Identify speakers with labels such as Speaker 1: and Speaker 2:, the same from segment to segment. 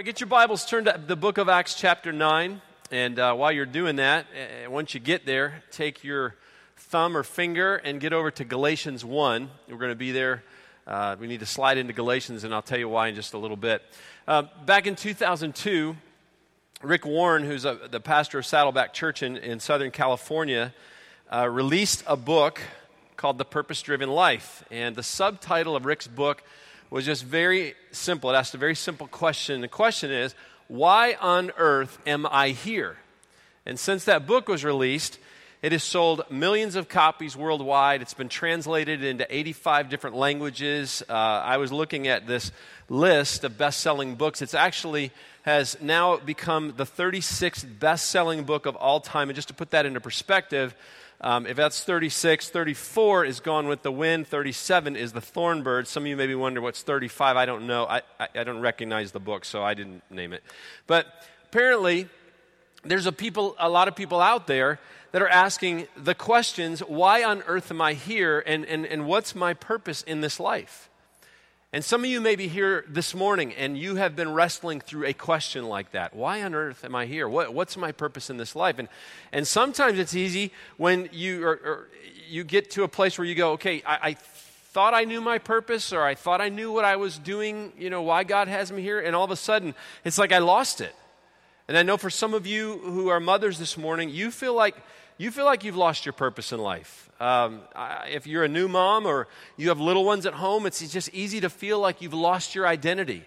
Speaker 1: right, get your Bibles turned to the book of Acts, chapter 9. And uh, while you're doing that, uh, once you get there, take your thumb or finger and get over to Galatians 1. We're going to be there. Uh, we need to slide into Galatians, and I'll tell you why in just a little bit. Uh, back in 2002, Rick Warren, who's a, the pastor of Saddleback Church in, in Southern California, uh, released a book called The Purpose Driven Life. And the subtitle of Rick's book was just very simple. It asked a very simple question. The question is, why on earth am I here? And since that book was released, it has sold millions of copies worldwide. It's been translated into 85 different languages. Uh, I was looking at this list of best selling books. It's actually has now become the 36th best selling book of all time. And just to put that into perspective, um, if that's 36, 34 is Gone with the Wind, 37 is The thorn bird. Some of you maybe wonder what's 35. I don't know. I, I, I don't recognize the book, so I didn't name it. But apparently, there's a, people, a lot of people out there that are asking the questions why on earth am I here and, and, and what's my purpose in this life? And some of you may be here this morning and you have been wrestling through a question like that. Why on earth am I here? What, what's my purpose in this life? And, and sometimes it's easy when you, or you get to a place where you go, okay, I, I thought I knew my purpose or I thought I knew what I was doing, you know, why God has me here. And all of a sudden, it's like I lost it. And I know for some of you who are mothers this morning, you feel like you feel like you've lost your purpose in life. Um, if you're a new mom or you have little ones at home, it's just easy to feel like you've lost your identity.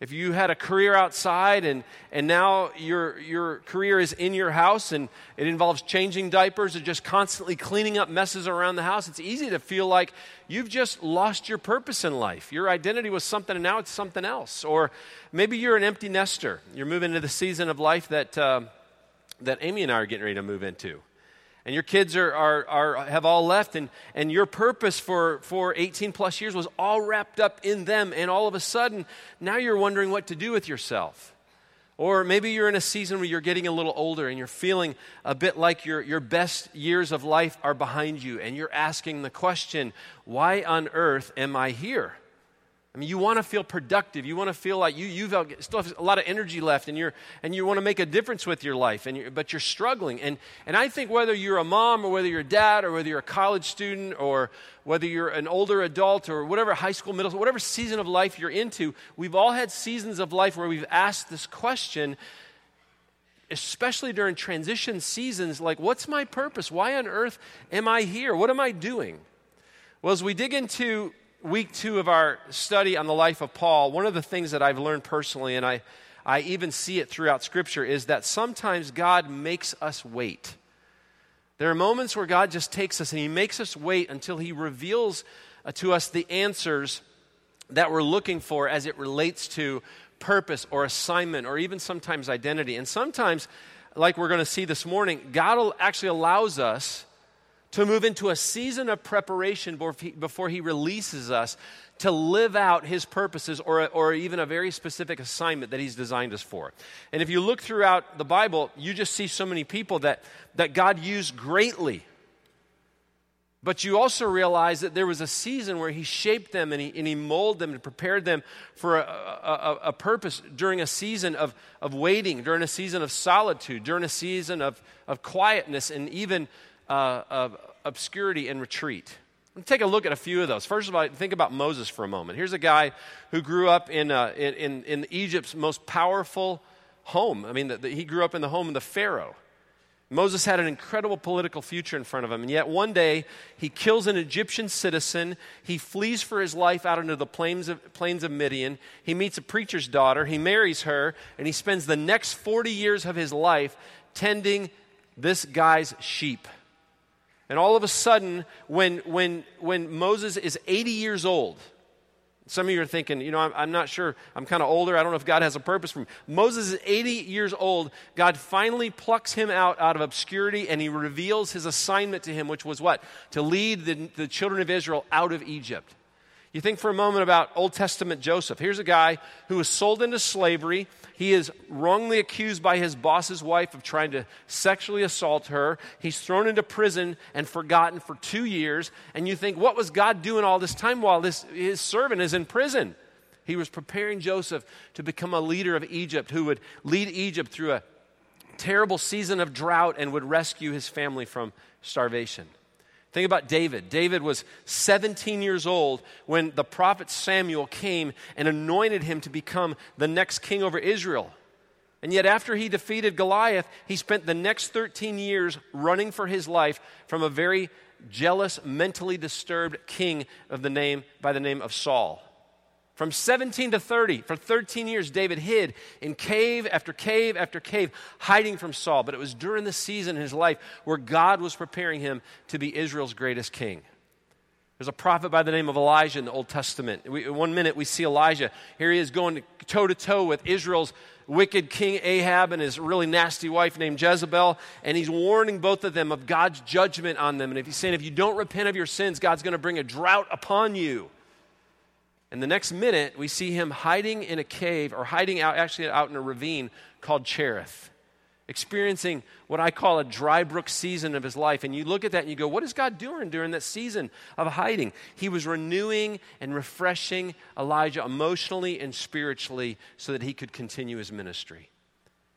Speaker 1: If you had a career outside and, and now your, your career is in your house and it involves changing diapers or just constantly cleaning up messes around the house, it's easy to feel like you've just lost your purpose in life. Your identity was something and now it's something else. Or maybe you're an empty nester. You're moving into the season of life that, uh, that Amy and I are getting ready to move into and your kids are, are, are, have all left and, and your purpose for, for 18 plus years was all wrapped up in them and all of a sudden now you're wondering what to do with yourself. Or maybe you're in a season where you're getting a little older and you're feeling a bit like your, your best years of life are behind you and you're asking the question why on earth am i here I mean, you want to feel productive. You want to feel like you, you've still have a lot of energy left and, you're, and you want to make a difference with your life, and you're, but you're struggling. And, and I think whether you're a mom or whether you're a dad or whether you're a college student or whether you're an older adult or whatever high school, middle school, whatever season of life you're into, we've all had seasons of life where we've asked this question, especially during transition seasons like, what's my purpose? Why on earth am I here? What am I doing? Well, as we dig into week two of our study on the life of Paul, one of the things that I've learned personally, and I, I even see it throughout Scripture, is that sometimes God makes us wait. There are moments where God just takes us and He makes us wait until He reveals uh, to us the answers that we're looking for as it relates to purpose or assignment or even sometimes identity. And sometimes, like we're going to see this morning, God actually allows us to move into a season of preparation before he releases us to live out his purposes or, or even a very specific assignment that he's designed us for. And if you look throughout the Bible, you just see so many people that, that God used greatly. But you also realize that there was a season where he shaped them and he, and he molded them and prepared them for a, a, a purpose during a season of, of waiting, during a season of solitude, during a season of, of quietness, and even uh, of obscurity and retreat. Let's take a look at a few of those. First of all, think about Moses for a moment. Here's a guy who grew up in, uh, in, in, in, Egypt's most powerful home. I mean, the, the, he grew up in the home of the Pharaoh. Moses had an incredible political future in front of him, and yet one day he kills an Egyptian citizen. He flees for his life out into the plains of, plains of Midian. He meets a preacher's daughter. He marries her, and he spends the next 40 years of his life tending this guy's sheep. And all of a sudden, when, when, when Moses is 80 years old, some of you are thinking, you know, I'm, I'm not sure. I'm kind of older. I don't know if God has a purpose for me. Moses is 80 years old. God finally plucks him out, out of obscurity and he reveals his assignment to him, which was what? To lead the, the children of Israel out of Egypt. You think for a moment about Old Testament Joseph. Here's a guy who was sold into slavery. He is wrongly accused by his boss's wife of trying to sexually assault her. He's thrown into prison and forgotten for two years. And you think, what was God doing all this time while this, his servant is in prison? He was preparing Joseph to become a leader of Egypt who would lead Egypt through a terrible season of drought and would rescue his family from starvation. Think about David. David was 17 years old when the prophet Samuel came and anointed him to become the next king over Israel. And yet, after he defeated Goliath, he spent the next 13 years running for his life from a very jealous, mentally disturbed king of the name, by the name of Saul. From 17 to 30, for 13 years, David hid in cave after cave after cave, hiding from Saul. But it was during the season in his life where God was preparing him to be Israel's greatest king. There's a prophet by the name of Elijah in the Old Testament. We, one minute we see Elijah. Here he is going toe to toe with Israel's wicked king Ahab and his really nasty wife named Jezebel. And he's warning both of them of God's judgment on them. And if he's saying, if you don't repent of your sins, God's going to bring a drought upon you. And the next minute, we see him hiding in a cave or hiding out, actually out in a ravine called Cherith, experiencing what I call a dry brook season of his life. And you look at that and you go, what is God doing during that season of hiding? He was renewing and refreshing Elijah emotionally and spiritually so that he could continue his ministry.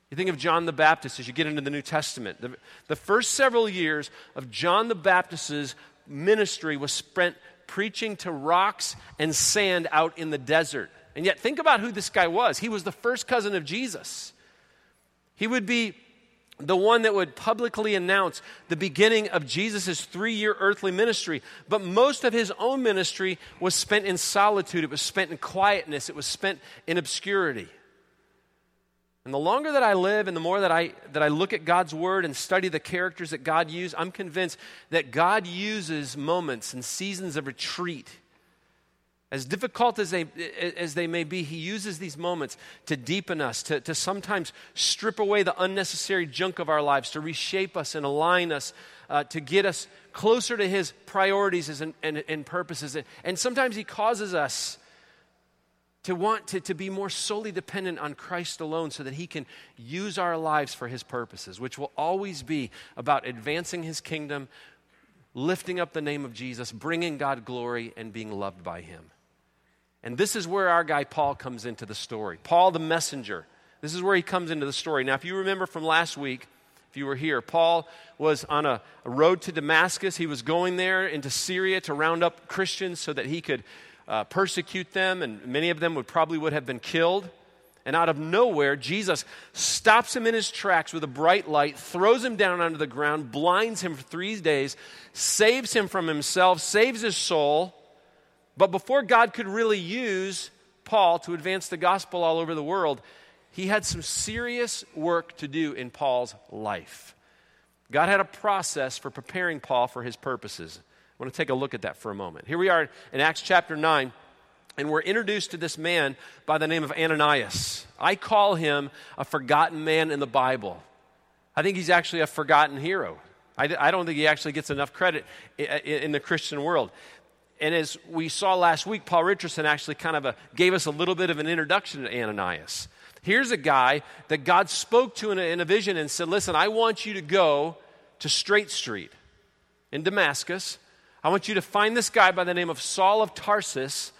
Speaker 1: You think of John the Baptist as you get into the New Testament. The, the first several years of John the Baptist's ministry was spent preaching to rocks and sand out in the desert. And yet, think about who this guy was. He was the first cousin of Jesus. He would be the one that would publicly announce the beginning of Jesus' three year earthly ministry. But most of his own ministry was spent in solitude, it was spent in quietness, it was spent in obscurity. And the longer that I live and the more that I, that I look at God's word and study the characters that God used, I'm convinced that God uses moments and seasons of retreat. As difficult as they, as they may be, He uses these moments to deepen us, to, to sometimes strip away the unnecessary junk of our lives, to reshape us and align us, uh, to get us closer to His priorities and, and, and purposes. And sometimes He causes us to want to, to be more solely dependent on Christ alone so that He can use our lives for His purposes, which will always be about advancing His kingdom, lifting up the name of Jesus, bringing God glory, and being loved by Him. And this is where our guy Paul comes into the story. Paul the messenger. This is where he comes into the story. Now, if you remember from last week, if you were here, Paul was on a, a road to Damascus. He was going there into Syria to round up Christians so that he could uh, persecute them, and many of them would probably would have been killed. And out of nowhere, Jesus stops him in his tracks with a bright light, throws him down onto the ground, blinds him for three days, saves him from himself, saves his soul. But before God could really use Paul to advance the gospel all over the world, he had some serious work to do in Paul's life. God had a process for preparing Paul for his purposes. I want to take a look at that for a moment. Here we are in Acts chapter 9, and we're introduced to this man by the name of Ananias. I call him a forgotten man in the Bible. I think he's actually a forgotten hero. I, I don't think he actually gets enough credit in, in the Christian world. And as we saw last week, Paul Richardson actually kind of a, gave us a little bit of an introduction to Ananias. Here's a guy that God spoke to in a, in a vision and said, Listen, I want you to go to Straight Street in Damascus I want you to find this guy by the name of Saul of Tarsus.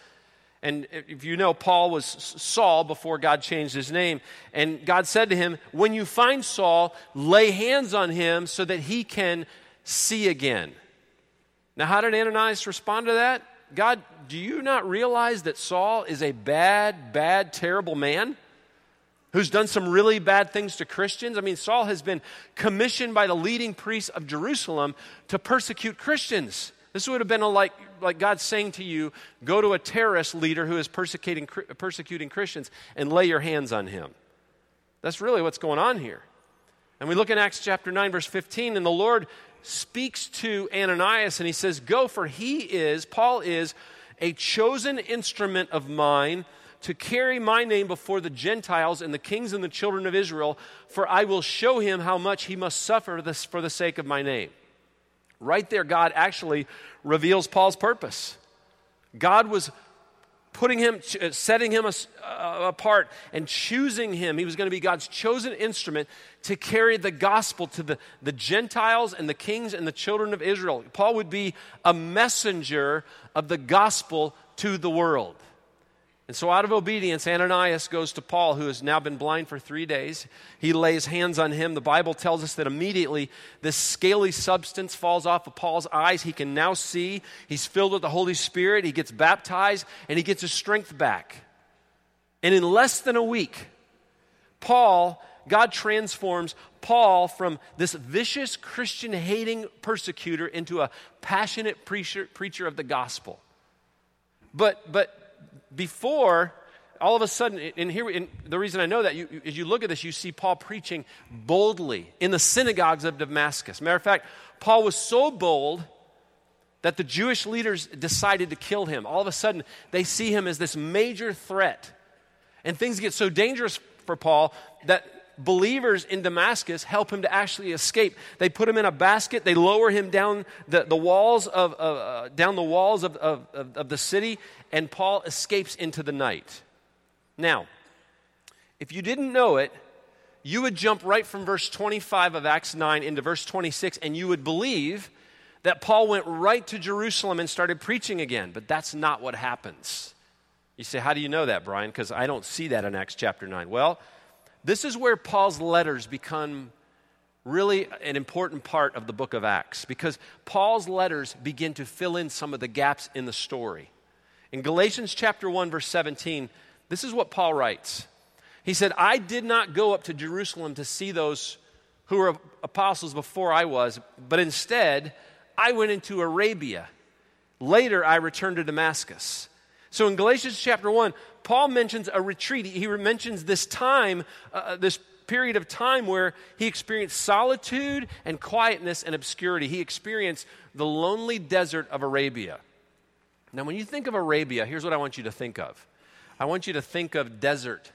Speaker 1: And if you know, Paul was Saul before God changed his name. And God said to him, When you find Saul, lay hands on him so that he can see again. Now, how did Ananias respond to that? God, do you not realize that Saul is a bad, bad, terrible man? who's done some really bad things to Christians. I mean, Saul has been commissioned by the leading priests of Jerusalem to persecute Christians. This would have been like, like God saying to you, go to a terrorist leader who is persecuting, persecuting Christians and lay your hands on him. That's really what's going on here. And we look in Acts chapter 9, verse 15, and the Lord speaks to Ananias and he says, Go, for he is, Paul is, a chosen instrument of mine to carry my name before the Gentiles and the kings and the children of Israel, for I will show him how much he must suffer this for the sake of my name. Right there, God actually reveals Paul's purpose. God was putting him, uh, setting him uh, apart and choosing him. He was going to be God's chosen instrument to carry the gospel to the, the Gentiles and the kings and the children of Israel. Paul would be a messenger of the gospel to the world. And so, out of obedience, Ananias goes to Paul, who has now been blind for three days. He lays hands on him. The Bible tells us that immediately this scaly substance falls off of Paul's eyes. He can now see. He's filled with the Holy Spirit. He gets baptized, and he gets his strength back. And in less than a week, Paul, God transforms Paul from this vicious Christian hating persecutor into a passionate preacher, preacher of the gospel. But, but before, all of a sudden, and here, and the reason I know that, you, as you look at this, you see Paul preaching boldly in the synagogues of Damascus. Matter of fact, Paul was so bold that the Jewish leaders decided to kill him. All of a sudden, they see him as this major threat. And things get so dangerous for Paul that believers in Damascus help him to actually escape. They put him in a basket, they lower him down the, the walls of, uh, down the walls of, of, of the city, and Paul escapes into the night. Now, if you didn't know it, you would jump right from verse 25 of Acts 9 into verse 26, and you would believe that Paul went right to Jerusalem and started preaching again. But that's not what happens. You say, How do you know that, Brian? Because I don't see that in Acts chapter 9. Well, this is where Paul's letters become really an important part of the book of Acts because Paul's letters begin to fill in some of the gaps in the story. In Galatians chapter 1 verse 17, this is what Paul writes. He said, "I did not go up to Jerusalem to see those who were apostles before I was, but instead I went into Arabia. Later I returned to Damascus." So in Galatians chapter 1, Paul mentions a retreat. He mentions this time, uh, uh, this period of time where he experienced solitude and quietness and obscurity. He experienced the lonely desert of Arabia. Now, when you think of Arabia, here's what I want you to think of I want you to think of desert.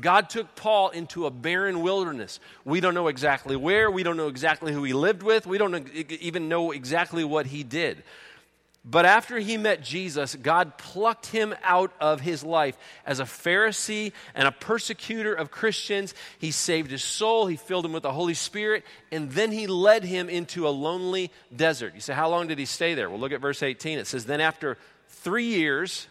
Speaker 1: God took Paul into a barren wilderness. We don't know exactly where. We don't know exactly who he lived with. We don't even know exactly what he did. But after he met Jesus, God plucked him out of his life as a Pharisee and a persecutor of Christians. He saved his soul, he filled him with the Holy Spirit, and then he led him into a lonely desert. You say, How long did he stay there? Well, look at verse 18. It says, Then after three years,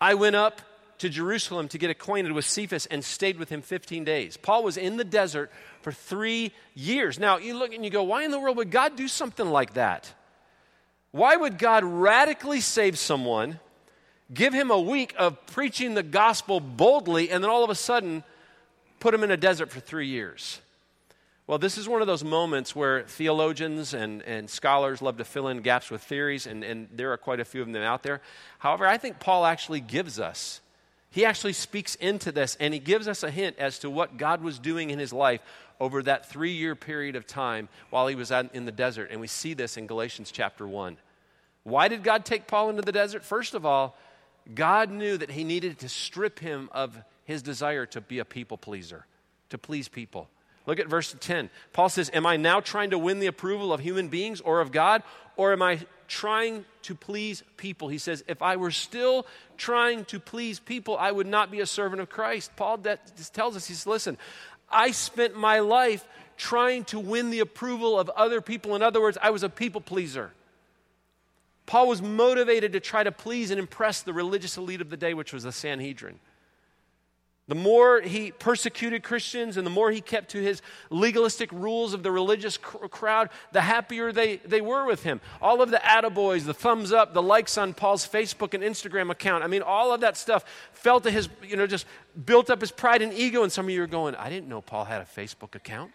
Speaker 1: I went up to Jerusalem to get acquainted with Cephas and stayed with him 15 days. Paul was in the desert for three years. Now, you look and you go, Why in the world would God do something like that? Why would God radically save someone, give him a week of preaching the gospel boldly, and then all of a sudden put him in a desert for three years? Well, this is one of those moments where theologians and, and scholars love to fill in gaps with theories, and, and there are quite a few of them out there. However, I think Paul actually gives us, he actually speaks into this, and he gives us a hint as to what God was doing in his life over that three year period of time while he was in the desert. And we see this in Galatians chapter 1. Why did God take Paul into the desert? First of all, God knew that he needed to strip him of his desire to be a people pleaser, to please people. Look at verse 10. Paul says, Am I now trying to win the approval of human beings or of God? Or am I trying to please people? He says, If I were still trying to please people, I would not be a servant of Christ. Paul tells us, He says, Listen, I spent my life trying to win the approval of other people. In other words, I was a people pleaser. Paul was motivated to try to please and impress the religious elite of the day, which was the Sanhedrin. The more he persecuted Christians and the more he kept to his legalistic rules of the religious cr- crowd, the happier they, they were with him. All of the attaboys, the thumbs up, the likes on Paul's Facebook and Instagram account, I mean, all of that stuff felt to his, you know, just built up his pride and ego. And some of you are going, I didn't know Paul had a Facebook account.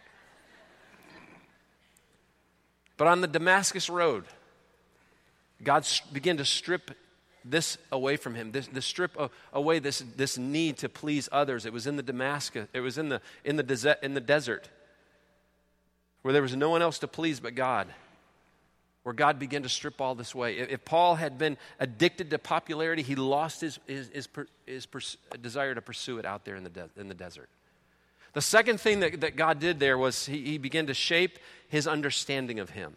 Speaker 1: But on the Damascus Road, God began to strip this away from him, this, this strip away this, this need to please others. It was in the Damascus, it was in the, in, the desert, in the desert where there was no one else to please but God, where God began to strip all this away. If, Paul had been addicted to popularity, he lost his, his, his, his desire to pursue it out there in the, de- in the desert. The second thing that, that God did there was he, he began to shape his understanding of him.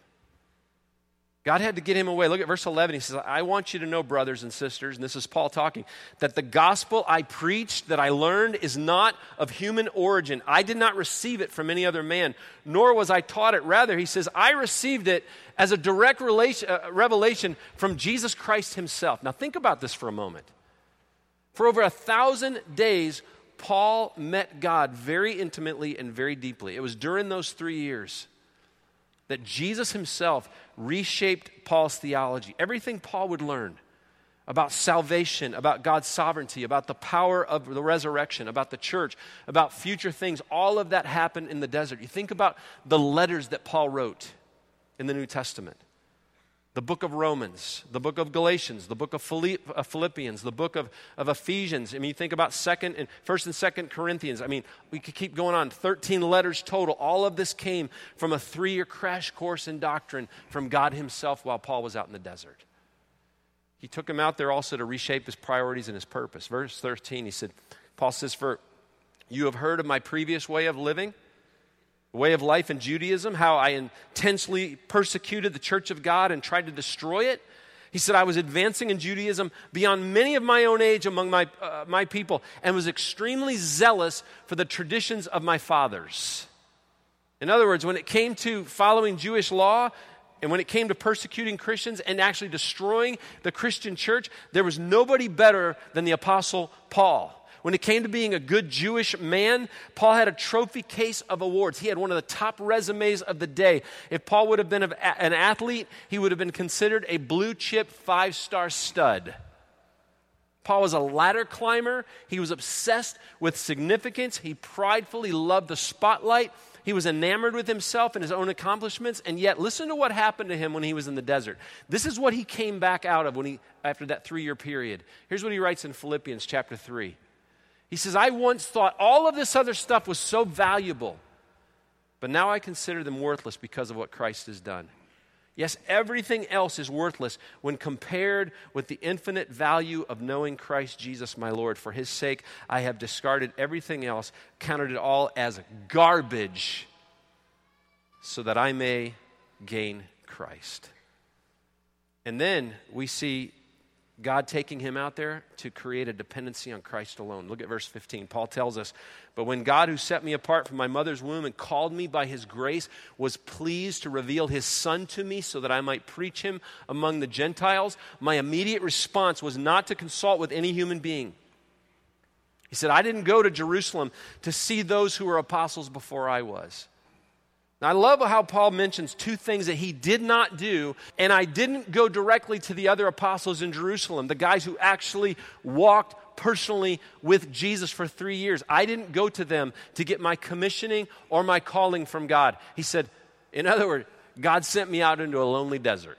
Speaker 1: God had to get him away. Look at verse 11. He says, I want you to know, brothers and sisters, and this is Paul talking, that the gospel I preached, that I learned, is not of human origin. I did not receive it from any other man, nor was I taught it. Rather, he says, I received it as a direct relation, uh, revelation from Jesus Christ himself. Now, think about this for a moment. For over a thousand days, Paul met God very intimately and very deeply. It was during those three years that Jesus himself reshaped Paul's theology. Everything Paul would learn about salvation, about God's sovereignty, about the power of the resurrection, about the church, about future things, all of that happened in the desert. You think about the letters that Paul wrote in the New Testament the book of Romans, the book of Galatians, the book of uh, Philippians, the book of, of Ephesians. I mean, you think about second and first and second Corinthians. I mean, we could keep going on. 13 letters total. All of this came from a three-year crash course in doctrine from God himself while Paul was out in the desert. He took him out there also to reshape his priorities and his purpose. Verse 13, he said, Paul says, For you have heard of my previous way of living – way of life in Judaism, how I intensely persecuted the church of God and tried to destroy it. He said, I was advancing in Judaism beyond many of my own age among my, uh, my people and was extremely zealous for the traditions of my fathers. In other words, when it came to following Jewish law, and when it came to persecuting Christians and actually destroying the Christian church, there was nobody better than the Apostle Paul. When it came to being a good Jewish man, Paul had a trophy case of awards. He had one of the top resumes of the day. If Paul would have been an athlete, he would have been considered a blue chip five star stud. Paul was a ladder climber. He was obsessed with significance. He pridefully loved the spotlight. He was enamored with himself and his own accomplishments. And yet, listen to what happened to him when he was in the desert. This is what he came back out of when he, after that three year period. Here's what he writes in Philippians chapter 3. He says, I once thought all of this other stuff was so valuable, but now I consider them worthless because of what Christ has done. Yes, everything else is worthless when compared with the infinite value of knowing Christ Jesus, my Lord. For his sake, I have discarded everything else, counted it all as garbage, so that I may gain Christ. And then we see God taking him out there to create a dependency on Christ alone. Look at verse 15. Paul tells us, But when God, who set me apart from my mother's womb and called me by his grace, was pleased to reveal his Son to me so that I might preach him among the Gentiles, my immediate response was not to consult with any human being. He said, I didn't go to Jerusalem to see those who were apostles before I was. Now, I love how Paul mentions two things that he did not do, and I didn't go directly to the other apostles in Jerusalem, the guys who actually walked personally with Jesus for three years. I didn't go to them to get my commissioning or my calling from God. He said, in other words, God sent me out into a lonely desert.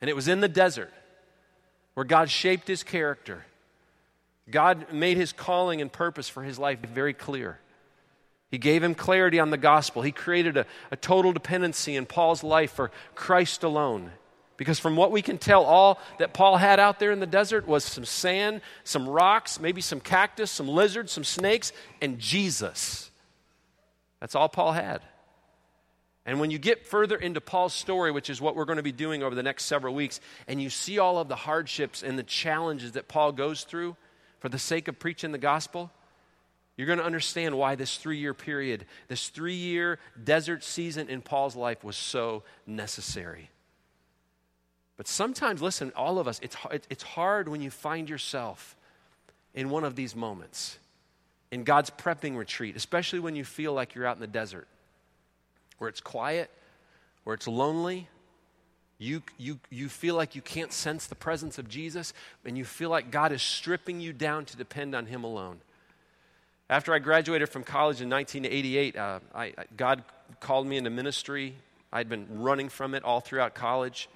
Speaker 1: And it was in the desert where God shaped his character. God made his calling and purpose for his life very clear. He gave him clarity on the gospel. He created a, a, total dependency in Paul's life for Christ alone. Because from what we can tell, all that Paul had out there in the desert was some sand, some rocks, maybe some cactus, some lizards, some snakes, and Jesus. That's all Paul had. And when you get further into Paul's story, which is what we're going to be doing over the next several weeks, and you see all of the hardships and the challenges that Paul goes through for the sake of preaching the gospel, you're going to understand why this three year period, this three year desert season in Paul's life was so necessary. But sometimes, listen, all of us, it's, it's hard when you find yourself in one of these moments in God's prepping retreat, especially when you feel like you're out in the desert, where it's quiet, where it's lonely. You, you, you feel like you can't sense the presence of Jesus, and you feel like God is stripping you down to depend on Him alone. After I graduated from college in 1988, uh, I, God called me into ministry. I'd been running from it all throughout college.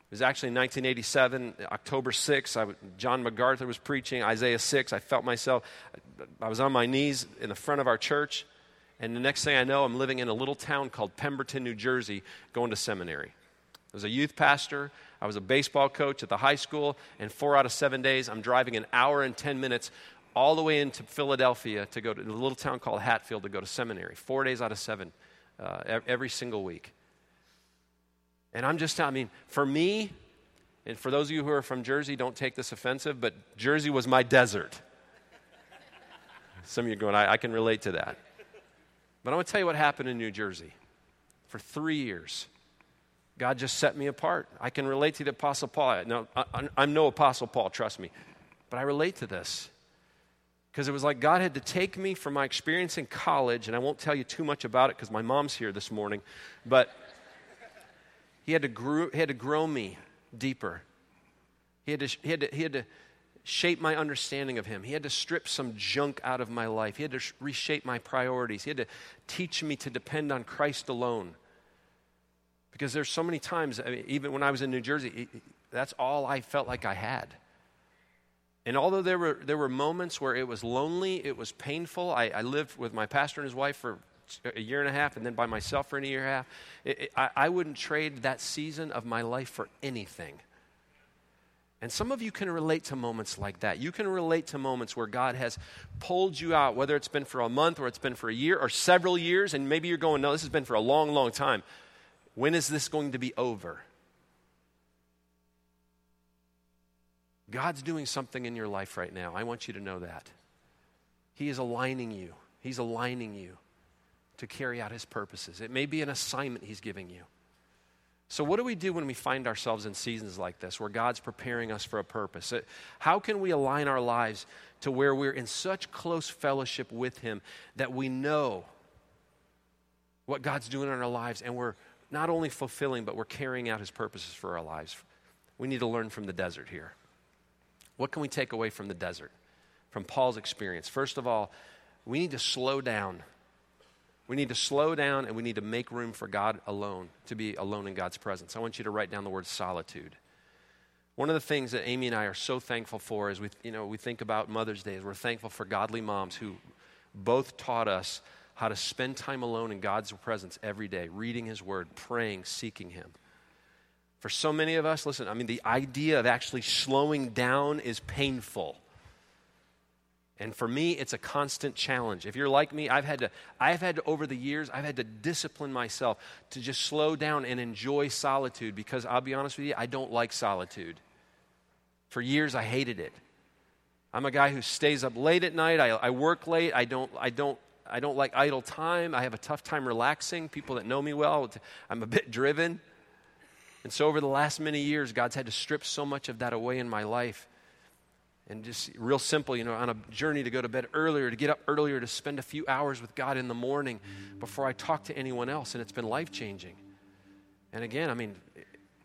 Speaker 1: It was actually in 1987, October 6th. I, John MacArthur was preaching Isaiah 6. I felt myself, I was on my knees in the front of our church. And the next thing I know, I'm living in a little town called Pemberton, New Jersey, going to seminary. I was a youth pastor. I was a baseball coach at the high school. And four out of seven days, I'm driving an hour and 10 minutes all the way into Philadelphia to go to a little town called Hatfield to go to seminary, four days out of seven, uh, every single week. And I'm just, I mean, for me, and for those of you who are from Jersey, don't take this offensive, but Jersey was my desert. Some of you are going, I, I can relate to that. But I'm going to tell you what happened in New Jersey. For three years, God just set me apart. I can relate to the Apostle Paul. Now, I, I'm no Apostle Paul, trust me. but I relate to this because it was like God had to take me from my experience in college, and I won't tell you too much about it because my mom's here this morning, but he had to grow, he had to grow me deeper. He had, to, he, had to, he had to shape my understanding of him. He had to strip some junk out of my life. He had to reshape my priorities. He had to teach me to depend on Christ alone. Because there's so many times, I mean, even when I was in New Jersey, that's all I felt like I had. And although there were, there were moments where it was lonely, it was painful, I, I lived with my pastor and his wife for a year and a half and then by myself for a year and a half. It, it, I, I wouldn't trade that season of my life for anything. And some of you can relate to moments like that. You can relate to moments where God has pulled you out, whether it's been for a month or it's been for a year or several years, and maybe you're going, no, this has been for a long, long time. When is this going to be over? God's doing something in your life right now. I want you to know that. He is aligning you, He's aligning you to carry out His purposes. It may be an assignment He's giving you. So, what do we do when we find ourselves in seasons like this where God's preparing us for a purpose? Uh, how can we align our lives to where we're in such close fellowship with Him that we know what God's doing in our lives and we're not only fulfilling, but we're carrying out His purposes for our lives? We need to learn from the desert here. What can we take away from the desert, from Paul's experience? First of all, we need to slow down. We need to slow down and we need to make room for God alone, to be alone in God's presence. I want you to write down the word solitude. One of the things that Amy and I are so thankful for is we, you know, we think about Mother's Day, we're thankful for godly moms who both taught us how to spend time alone in God's presence every day, reading His Word, praying, seeking Him. For so many of us, listen, I mean, the idea of actually slowing down is painful. And for me, it's a constant challenge. If you're like me, I've had to, I've had to, over the years, I've had to discipline myself to just slow down and enjoy solitude because I'll be honest with you, I don't like solitude. For years, I hated it. I'm a guy who stays up late at night. I, I work late. I don't, I, don't, I don't like idle time. I have a tough time relaxing. People that know me well, I'm a bit driven. And so, over the last many years, God's had to strip so much of that away in my life. And just real simple, you know, on a journey to go to bed earlier, to get up earlier, to spend a few hours with God in the morning before I talk to anyone else. And it's been life changing. And again, I mean,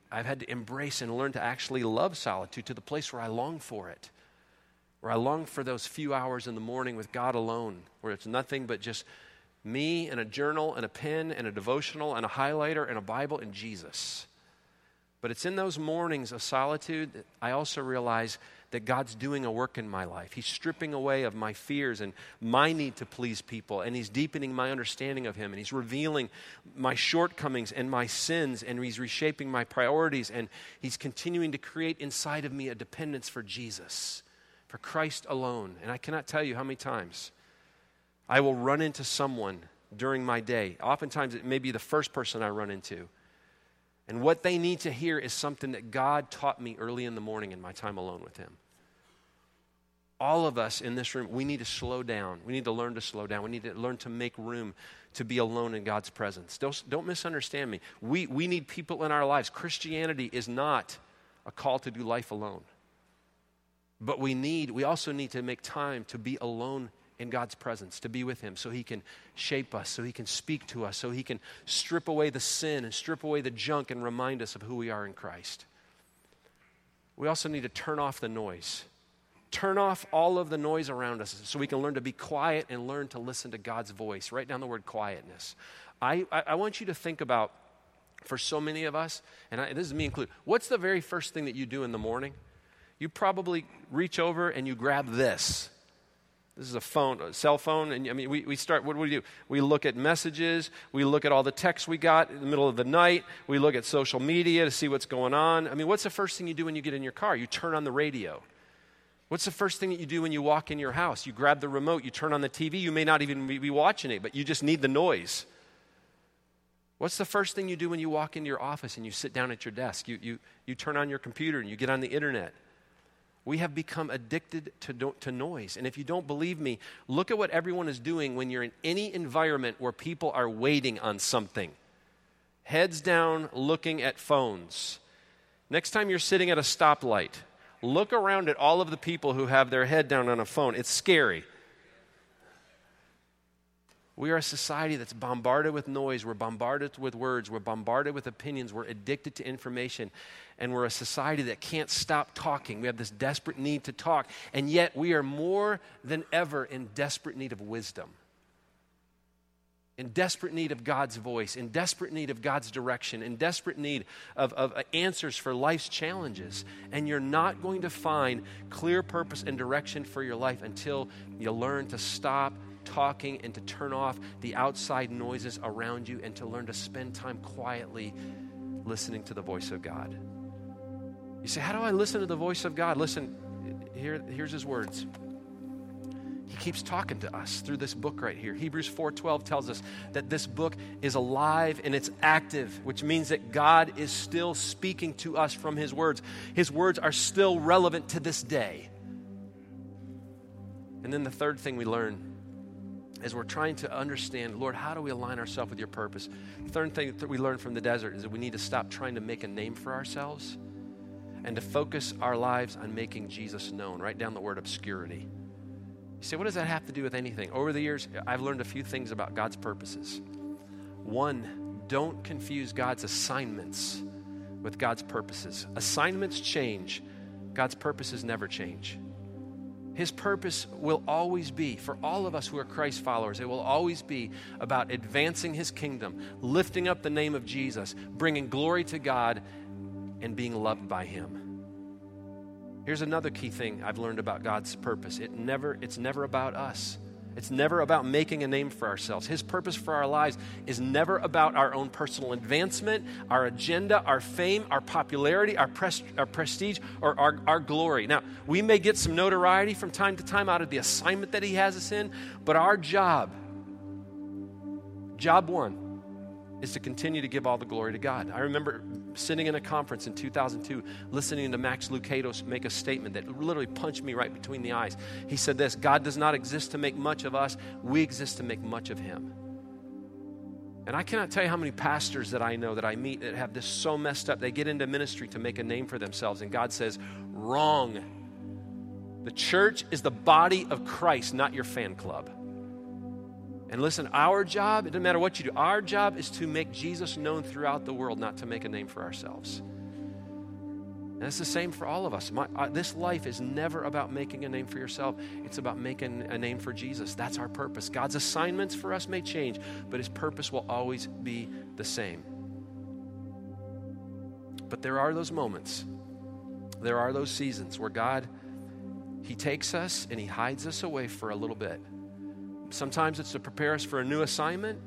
Speaker 1: I've had to embrace and learn to actually love solitude to the place where I long for it, where I long for those few hours in the morning with God alone, where it's nothing but just me and a journal and a pen and a devotional and a highlighter and a Bible and Jesus. But it's in those mornings of solitude that I also realize that God's doing a work in my life. He's stripping away of my fears and my need to please people, and He's deepening my understanding of Him, and He's revealing my shortcomings and my sins, and He's reshaping my priorities, and He's continuing to create inside of me a dependence for Jesus, for Christ alone. And I cannot tell you how many times I will run into someone during my day. Oftentimes, it may be the first person I run into and what they need to hear is something that God taught me early in the morning in my time alone with Him. All of us in this room, we need to slow down. We need to learn to slow down. We need to learn to make room to be alone in God's presence. Don't, don't misunderstand me. We, we need people in our lives. Christianity is not a call to do life alone. But we need, we also need to make time to be alone in God's presence, to be with Him, so He can shape us, so He can speak to us, so He can strip away the sin and strip away the junk and remind us of who we are in Christ. We also need to turn off the noise. Turn off all of the noise around us so we can learn to be quiet and learn to listen to God's voice. Write down the word quietness. I, I, I want you to think about, for so many of us, and I, this is me included, what's the very first thing that you do in the morning? You probably reach over and you grab this this is a phone, a cell phone, and I mean, we, we start, what do we do? We look at messages, we look at all the texts we got in the middle of the night, we look at social media to see what's going on. I mean, what's the first thing you do when you get in your car? You turn on the radio. What's the first thing that you do when you walk in your house? You grab the remote, you turn on the TV. You may not even be watching it, but you just need the noise. What's the first thing you do when you walk into your office and you sit down at your desk? You, you, you turn on your computer and you get on the internet. We have become addicted to, to noise. And if you don't believe me, look at what everyone is doing when you're in any environment where people are waiting on something. Heads down, looking at phones. Next time you're sitting at a stoplight, Look around at all of the people who have their head down on a phone. It's scary. We are a society that's bombarded with noise. We're bombarded with words. We're bombarded with opinions. We're addicted to information. And we're a society that can't stop talking. We have this desperate need to talk. And yet, we are more than ever in desperate need of wisdom, in desperate need of God's voice, in desperate need of God's direction, in desperate need of, of uh, answers for life's challenges. And you're not going to find clear purpose and direction for your life until you learn to stop talking and to turn off the outside noises around you and to learn to spend time quietly listening to the voice of God. You say, How do I listen to the voice of God? Listen, here, here's his words. He keeps talking to us through this book right here. Hebrews 4:12 tells us that this book is alive and it's active, which means that God is still speaking to us from his words. His words are still relevant to this day. And then the third thing we learn as we're trying to understand, Lord, how do we align ourselves with your purpose? The third thing that we learned from the desert is that we need to stop trying to make a name for ourselves and to focus our lives on making Jesus known. Write down the word obscurity. You say, what does that have to do with anything? Over the years, I've learned a few things about God's purposes. One, don't confuse God's assignments with God's purposes. Assignments change, God's purposes never change. His purpose will always be, for all of us who are Christ followers, it will always be about advancing His kingdom, lifting up the name of Jesus, bringing glory to God, and being loved by Him. Here's another key thing I've learned about God's purpose it never, it's never about us. It's never about making a name for ourselves. His purpose for our lives is never about our own personal advancement, our agenda, our fame, our popularity, our, pres- our prestige, or our, our glory. Now, we may get some notoriety from time to time out of the assignment that He has us in, but our job, job one, is to continue to give all the glory to God. I remember sitting in a conference in 2002, listening to Max Lucado make a statement that literally punched me right between the eyes. He said this God does not exist to make much of us, we exist to make much of Him. And I cannot tell you how many pastors that I know that I meet that have this so messed up. They get into ministry to make a name for themselves, and God says, Wrong. The church is the body of Christ, not your fan club. And listen, our job, it doesn't matter what you do, our job is to make Jesus known throughout the world, not to make a name for ourselves. And it's the same for all of us. My, uh, this life is never about making a name for yourself, it's about making a name for Jesus. That's our purpose. God's assignments for us may change, but His purpose will always be the same. But there are those moments, there are those seasons where God, He takes us and He hides us away for a little bit Sometimes it's to prepare us for a new assignment.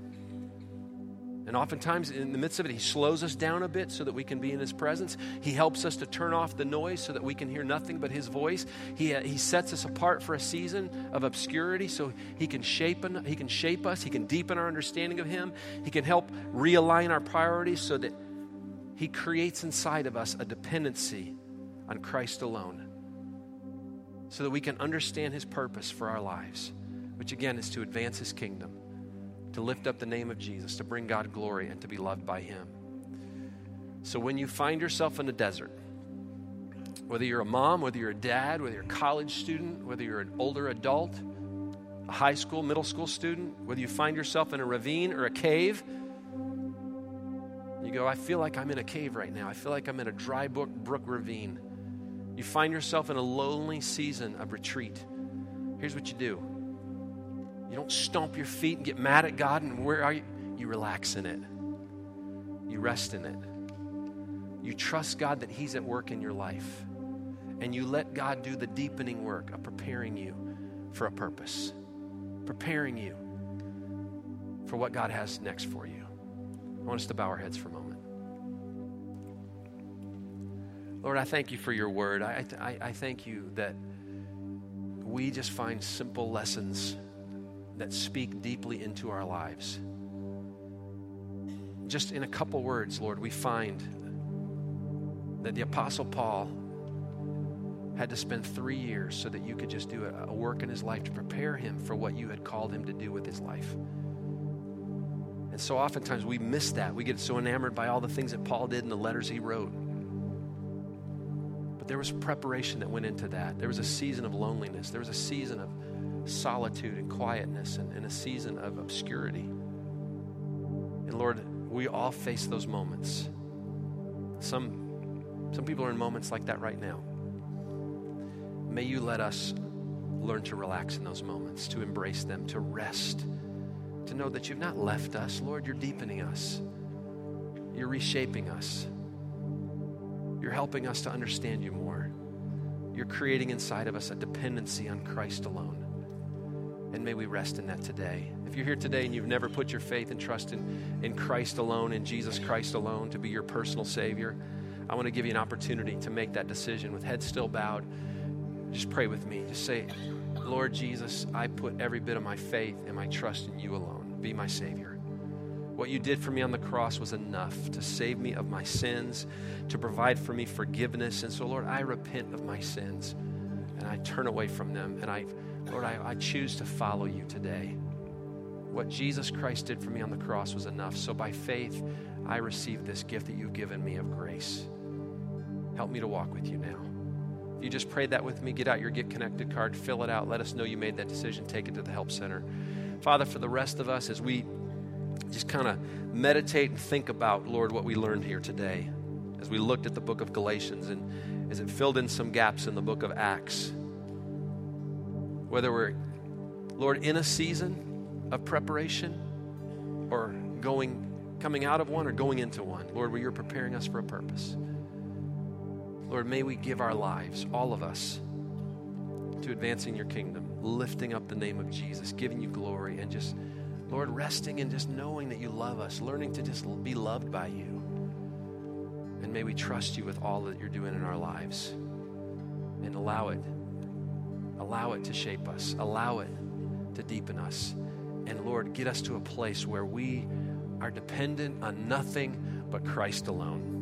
Speaker 1: And oftentimes, in the midst of it, He slows us down a bit so that we can be in His presence. He helps us to turn off the noise so that we can hear nothing but His voice. He, uh, he sets us apart for a season of obscurity so He can, shape, he can shape us. He can deepen our understanding of Him. He can help realign our priorities so that He creates inside of us a dependency on Christ alone so that we can understand His purpose for our lives which again is to advance his kingdom, to lift up the name of Jesus, to bring God glory, and to be loved by him. So when you find yourself in a desert, whether you're a mom, whether you're a dad, whether you're a college student, whether you're an older adult, a high school, middle school student, whether you find yourself in a ravine or a cave, you go, I feel like I'm in a cave right now. I feel like I'm in a dry brook, brook ravine. You find yourself in a lonely season of retreat. Here's what you do you don't stomp your feet and get mad at God and where are you? You relax in it. You rest in it. You trust God that He's at work in your life. And you let God do the deepening work of preparing you for a purpose, preparing you for what God has next for you. I want us to bow our heads for a moment. Lord, I thank you for your word. I, I, I thank you that we just find simple lessons that speak deeply into our lives. Just in a couple words, Lord, we find that the Apostle Paul had to spend three years so that you could just do a, work in his life to prepare him for what you had called him to do with his life. And so oftentimes we miss that. We get so enamored by all the things that Paul did and the letters he wrote But there was preparation that went into that. There was a season of loneliness, there was a season of solitude and quietness, and, and a season of obscurity. And Lord, we all face those moments. Some, some people are in moments like that right now. May you let us learn to relax in those moments, to embrace them, to rest, to know that you've not left us. Lord, you're deepening us, you're reshaping us, you're helping us to understand you more. You're creating inside of us a dependency on Christ alone. And may we rest in that today. If you're here today and you've never put your faith and trust in, in Christ alone, in Jesus Christ alone, to be your personal Savior, I want to give you an opportunity to make that decision with head still bowed. Just pray with me. Just say, Lord Jesus, I put every bit of my faith and my trust in you alone. Be my Savior. What you did for me on the cross was enough to save me of my sins, to provide for me forgiveness. And so, Lord, I repent of my sins and I turn away from them. And I, Lord, I, I choose to follow you today. What Jesus Christ did for me on the cross was enough. So, by faith, I receive this gift that you've given me of grace. Help me to walk with you now. If you just prayed that with me, get out your Get Connected card, fill it out, let us know you made that decision, take it to the Help Center. Father, for the rest of us, as we just kind of meditate and think about, Lord, what we learned here today, as we looked at the book of Galatians and as it filled in some gaps in the book of Acts, whether we're, Lord, in a season of preparation or going, coming out of one or going into one, Lord, where you're preparing us for a purpose. Lord, may we give our lives, all of us, to advancing your kingdom, lifting up the name of Jesus, giving you glory, and just, Lord, resting and just knowing that you love us, learning to just be loved by you. And may we trust you with all that you're doing in our lives and allow it, allow it to shape us, allow it to deepen us. And Lord, get us to a place where we are dependent on nothing but Christ alone.